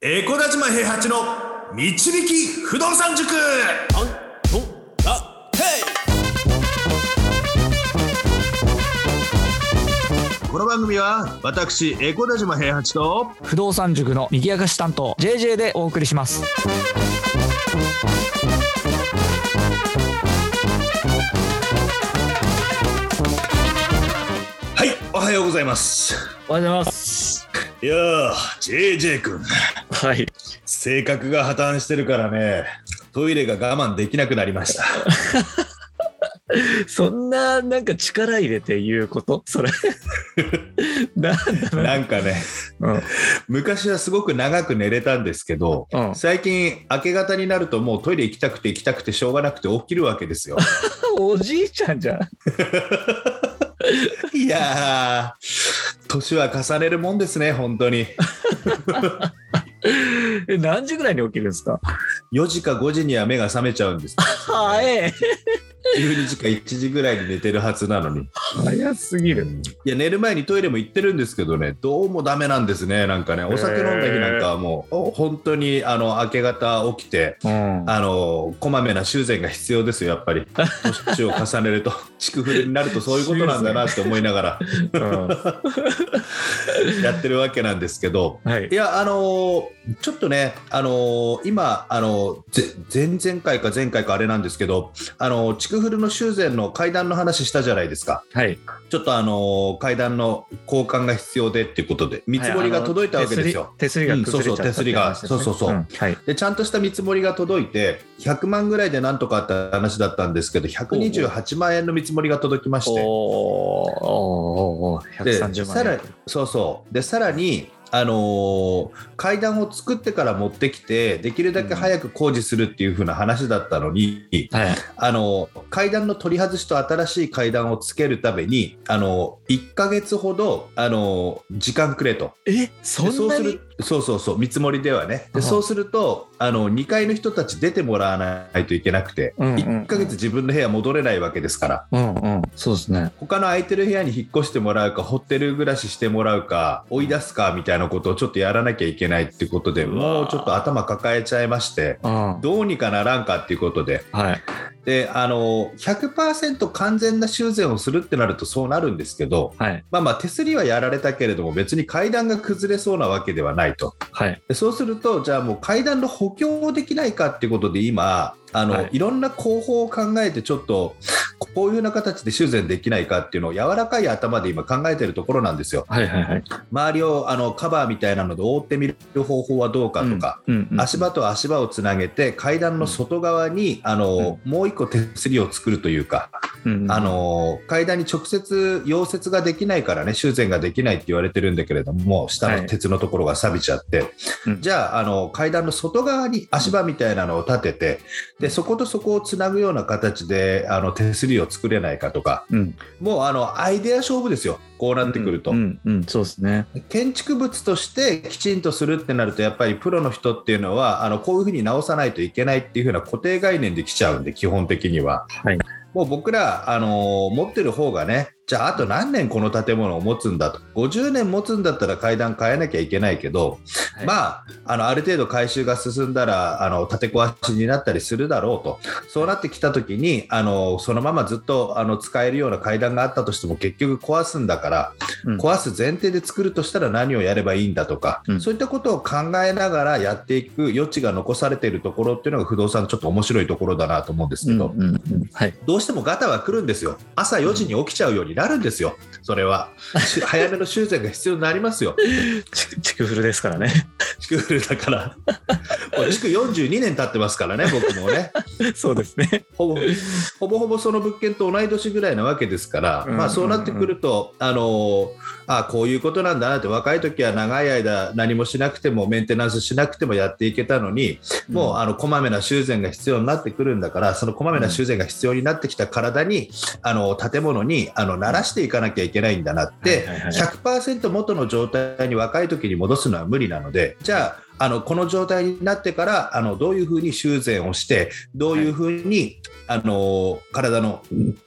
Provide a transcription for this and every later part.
エコダ島平八の導き不動産塾。この番組は私エコダ島平八と不動産塾の右明かし担当 JJ でお送りします。はいおはようございます。おはようございます。いやー JJ 君はい。性格が破綻してるからね。トイレが我慢できなくなりました。そんななんか力入れて言うこと？それ。ななんかね。うん。昔はすごく長く寝れたんですけどうん。最近明け方になるともうトイレ行きたくて行きたくてしょうがなくて起きるわけですよ。おじいちゃんじゃん。いやー。年は重ねるもんですね本当にえ何時ぐらいに起きるんですか？4時か5時には目が覚めちゃうんです早い。12時か1時ぐらいに寝てるはずなのに。早すぎる。いや寝る前にトイレも行ってるんですけどねどうもダメなんですねなんかね。お酒飲んだ日なんかはもうお本当にあの明け方起きてうん。あのこまめな修繕が必要ですよやっぱり。年を重ねると 築古になるとそういうことなんだなって思いながらうん。やってるわけなんですけど。はい。いやあのーちょっとねあのー今あのーぜ前々回か前回かあれなんですけどあのー築古の修繕の階段の話したじゃないですか。はい。ちょっとあのー階段の交換が必要でっていうことで見積もりが届いたわけですよ。手すり手すりが崩れちゃったって話ですねうんそうそう手すりがそうそうそう。んはい。でちゃんとした見積もりが届いて100万ぐらいでなんとかって話だったんですけど128万円の見積もりが届きまして。おーおーおーで130万さらにそうそう。でさらにあのー階段を作ってから持ってきてできるだけ早く工事するっていう風な話だったのに、はい。あのー階段の取り外しと新しい階段をつけるためにあのー1ヶ月ほどあのー時間くれと。えそんなに？そうそうそう見積もりではね。でそうするとあの2階の人たち出てもらわないといけなくて、うんうんうん。1ヶ月自分の部屋戻れないわけですから。うんうん。そうですね。他の空いてる部屋に引っ越してもらうかホテル暮らししてもらうか追い出すかみたいなことをちょっとやらなきゃいけないってことでもうちょっと頭抱えちゃいましてうん。どうにかならんかっていうことではいであの100%完全な修繕をするってなるとそうなるんですけどはいまあまあ手すりはやられたけれども別に階段が崩れそうなわけではないと。はいでそうするとじゃあもう階段の補強をできないかっていうことで今あの、はい。い、ろんな工法を考えてちょっとこういうような形で修繕できないかっていうのを柔らかい頭で今考えてるところなんですよ。はいはいはい。周りをあのカバーみたいなので覆ってみる方法はどうかとか。うんうん足場と足場をつなげて階段の外側に、あのもう一個手すりを作るというか、うんうんあの階段に直接溶接ができないからね修繕ができないって言われてるんだけれども下の鉄のところが錆びちゃって、うん。じゃああの階段の外側に足場みたいなのを立ててでそことそこをつなぐような形であの手すりを作れないかとかうん。もうあのアイデア勝負ですよ。こうなってくると。うんうんそうですね。建築物としてきちんとするってなるとやっぱりプロの人っていうのはあのこういうふうに直さないといけないっていう風な固定概念できちゃうんで基本的には。はい。もう僕ら、あのー持ってる方がね、じゃああと何年この建物を持つんだと、50年持つんだったら階段変えなきゃいけないけど、はい。まあ、あのある程度改修が進んだらあの建て壊しになったりするだろうと、そうなってきたときにあの、そのままずっとあの使えるような階段があったとしても結局壊すんだから、うん。壊す前提で作るとしたら何をやればいいんだとか、うん。そういったことを考えながらやっていく余地が残されているところっていうのが不動産のちょっと面白いところだなと思うんですけど。うんうんうんはい。どうしてもガタは来るんですよ。朝4時に起きちゃうようになるんですよ。それは。し 早めの修繕が必要になりますよ。ちちくふるですからね築古だから。築42年経ってますからね、僕もね。そうですね。ほぼほぼほぼその物件と同い年ぐらいなわけですから、うんまあ、そうなってくると、あのあこういうことなんだなって若い時は長い間何もしなくてもメンテナンスしなくてもやっていけたのに、もうあのこまめな修繕が必要になってくるんだからそのこまめな修繕が必要になってきた体に、あの建物にあの慣らしていかなきゃいけないんだなって、はいはいはい100%元の状態に若い時に戻すのは無理なのでじゃああのこの状態になってからあのどういうふうに修繕をしてどういうふうに、あの体の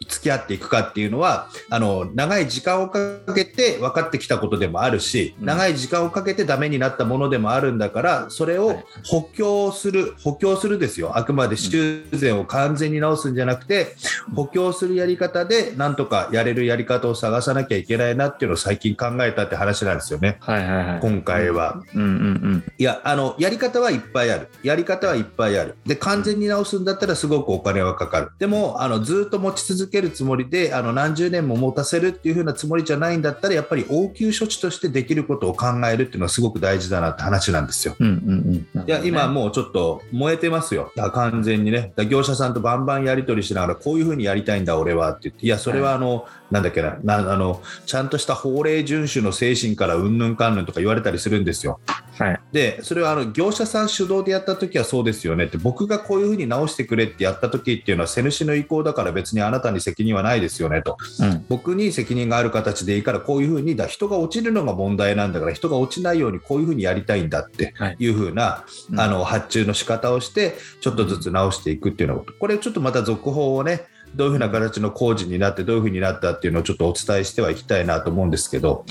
付き合っていくかっていうのはあの長い時間をかけて分かってきたことでもあるし、うん。長い時間をかけてダメになったものでもあるんだからそれを補強する補強するですよ。あくまで修繕を完全に直すんじゃなくて補強するやり方でなんとかやれるやり方を探さなきゃいけないなっていうのを最近考えたって話なんですよね。はいはいはい。今回は。うんうん。いやあのやり方はいっぱいあるやり方はいっぱいあるで完全に直すんだったらすごくお金はかかるでもあのずっと持ち続けるつもりであの何十年も持たせるっていう風なつもりじゃないんだったらやっぱり応急処置としてできることを考えるっていうのはすごく大事だなって話なんですよ。うん。うんうんうん。いや今もうちょっと燃えてますよ、完全にね、業者さんとバンバンやり取りしながら、こういうふうにやりたいんだ、俺はって言って、いや、それはあの、なんだっけななあの、ちゃんとした法令遵守の精神からうんぬんかんぬんとか言われたりするんですよ。はい。で、それはあの業者さん主導でやった時はそうですよねって、僕がこういうふうに直してくれってやった時っていうのは、瀬主の意向だから別にあなたに責任はないですよねと。うん。僕に責任がある形でいいからこういうふうにだ人が落ちるのが問題なんだから人が落ちないようにこういうふうにやりたいんだってはいいうふうな、うんあの発注の仕方をしてちょっとずつ直していくっていうようなことこれちょっとまた続報をねどういうふうな形の工事になってどういうふうになったっていうのをちょっとお伝えしてはいきたいなと思うんですけど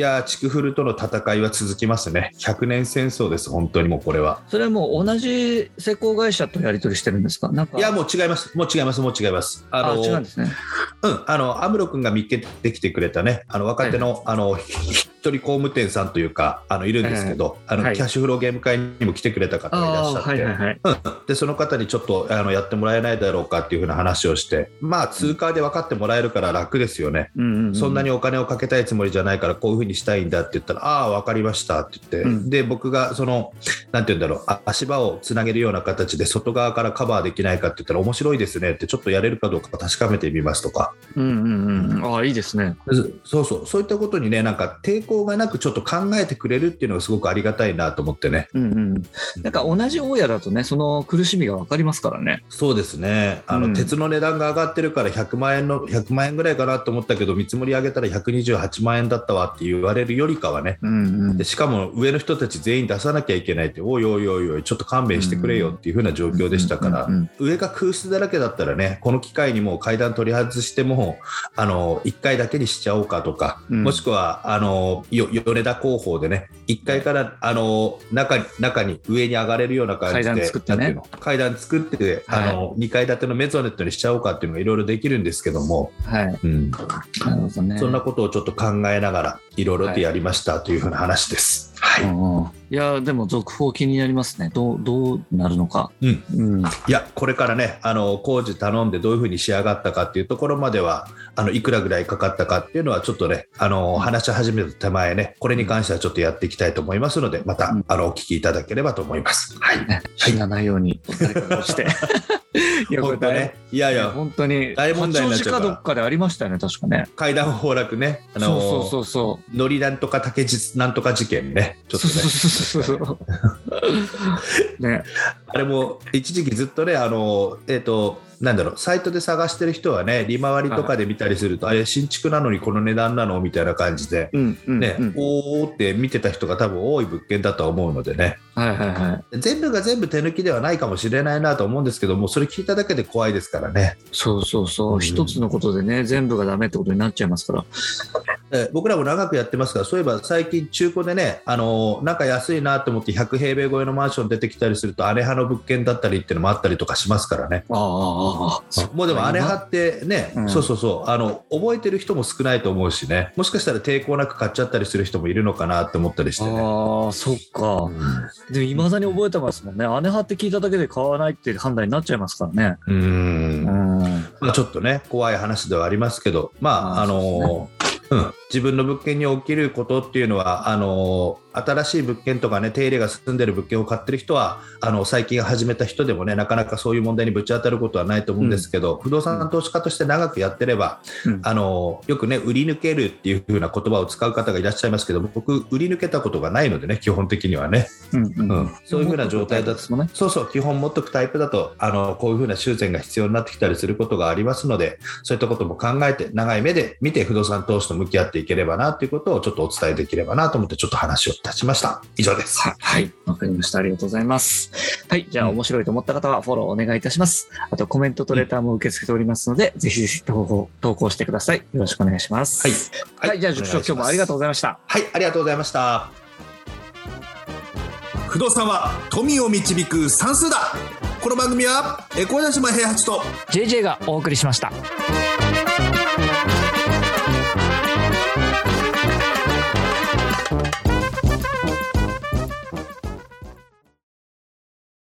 いやー筑古との戦いは続きますね。100年戦争です本当にもうこれは。それはもう同じ施工会社とやり取りしてるんですか？なんか。いやもう違います。もう違いますもう違います。あの違うんですね。うん、あの、アムロ君が見っけてきてくれたね、あの、若手の、あの、ひ一人工務店さんというか、あの、いるんですけど、あの、はい。キャッシュフローゲーム会にも来てくれた方がいらっしゃああ、って、はいはいはい。うん、で、その方にちょっと、あの、やってもらえないだろうかっていうふうな話をして、まあ、通過で分かってもらえるから楽ですよね。うんうんうん。そんなにお金をかけたいつもりじゃないから、こういうふうにしたいんだって言ったら、ああ、分かりましたって言って、うんで、僕が、その、なんて言うんだろう、あ足場をつなげるような形で外側からカバーできないかって言ったら、面白いですねって、ちょっとやれるかどうか確かめてみますとか、うんうんうん。ああ、いいですね。そうそう、そういったことにね、なんか抵抗がなくちょっと考えてくれるっていうのがすごくありがたいなと思ってね。うんうん。なんか同じ大家だとね、その苦しみがわかりますからね。そうですね。あの、うん鉄の値段が上がってるから100万円の、100万円ぐらいかなと思ったけど、見積もり上げたら128万円だったわって言われるよりかはね。うんうんで。しかも上の人たち全員出さなきゃいけないって、おいおいおいおい、ちょっと勘弁してくれよっていう風な状況でしたから上が空室だらけだったらね、この機会にもう階段取り外しても、あの、1階だけにしちゃおうかとか、うんもしくは、あの、よ米田広報でね、1階から、あの、中に、中に上に上がれるような感じで、階段作ってね階段作って、あの、2階建てのメゾネットにしちゃおうかっていうのがいろいろできるんですけども、はい。うん、なるほどね。そんなことをちょっと考えながら、いろいろとやりましたというふうな話です。はい。うんうんいや、でも続報気になりますね。どう、どうなるのか。うん。うん。いや、これからね、あの工事頼んでどういうふうに仕上がったかっていうところまでは、あのいくらぐらいかかったかっていうのは、ちょっとね、あの話し始めた手前ね、これに関してはちょっとやっていきたいと思いますので、また、うんあのお聞きいただければと思います。はい。ね死なないように誰かがして。いや、これ本当ね、いやいや、本当に、大問題になっちゃうかどっかでありましたよね、確かね。階段崩落ね、あのそうそうそうのりなんとか竹実なんとか事件ね、ちょ。っとね。そうそうそうそう。ね。あれも一時期ずっとね、あのえっ、と、なんだろう、サイトで探してる人はね、利回りとかで見たりすると、あれ、新築なのにこの値段なのみたいな感じで、うんうん、ね、うんおーって見てた人が多分多い物件だとは思うのでね、はいはいはい。全部が全部手抜きではないかもしれないなと思うんですけども、それ聞いただけで怖いですからね。そうそうそうう。ん一つのことでね、全部がダメってことになっちゃいますから。え僕らも長くやってますから、そういえば最近、中古でね、あのなんか安いなと思って100平米超えのマンション出てきたりすると、姉派の物件だったりっていうのもあったりとかしますからね。ああ、ああ、もうでも姉派ってね、うんそうそうそうあの、覚えてる人も少ないと思うしね、もしかしたら抵抗なく買っちゃったりする人もいるのかなって思ったりしてね。ああ、そっか。でも、いまだに覚えてますもんね。姉派って聞いただけで買わないっていう判断になっちゃいますからね。うんうん。まあ、ちょっとね、怖い話ではありますけど、まあ、あのうん、自分の物件に起きることっていうのはあの新しい物件とかね手入れが進んでる物件を買ってる人はあの最近始めた人でもねなかなかそういう問題にぶち当たることはないと思うんですけど、不動産投資家として長くやってれば、うん。あのよくね売り抜けるっていう風な言葉を使う方がいらっしゃいますけど僕売り抜けたことがないのでね基本的にはね、うんううん。ん、そういう風な状態だとですもんね。そうそう、基本持っとくタイプだと、あの、こういうふうな修繕が必要になってきたりすることがありますので、そういったことも考えて、長い目で見て不動産投資と向き合っていければなということをちょっとお伝えできればなと思って、ちょっと話をたしました。以上です。ははい。わかりました。ありがとうございます。はい。じゃあ、うん面白いと思った方はフォローお願いいたします。あと、コメントとレターも受け付けておりますので、ぜひぜひ投稿、投稿してください。よろしくお願いします。はい。はい。じゃあ、塾長、今日もありがとうございました。はい、ありがとうございました。不動産は富を導く算数だこの番組は、え小田島平八と JJ がお送りしました。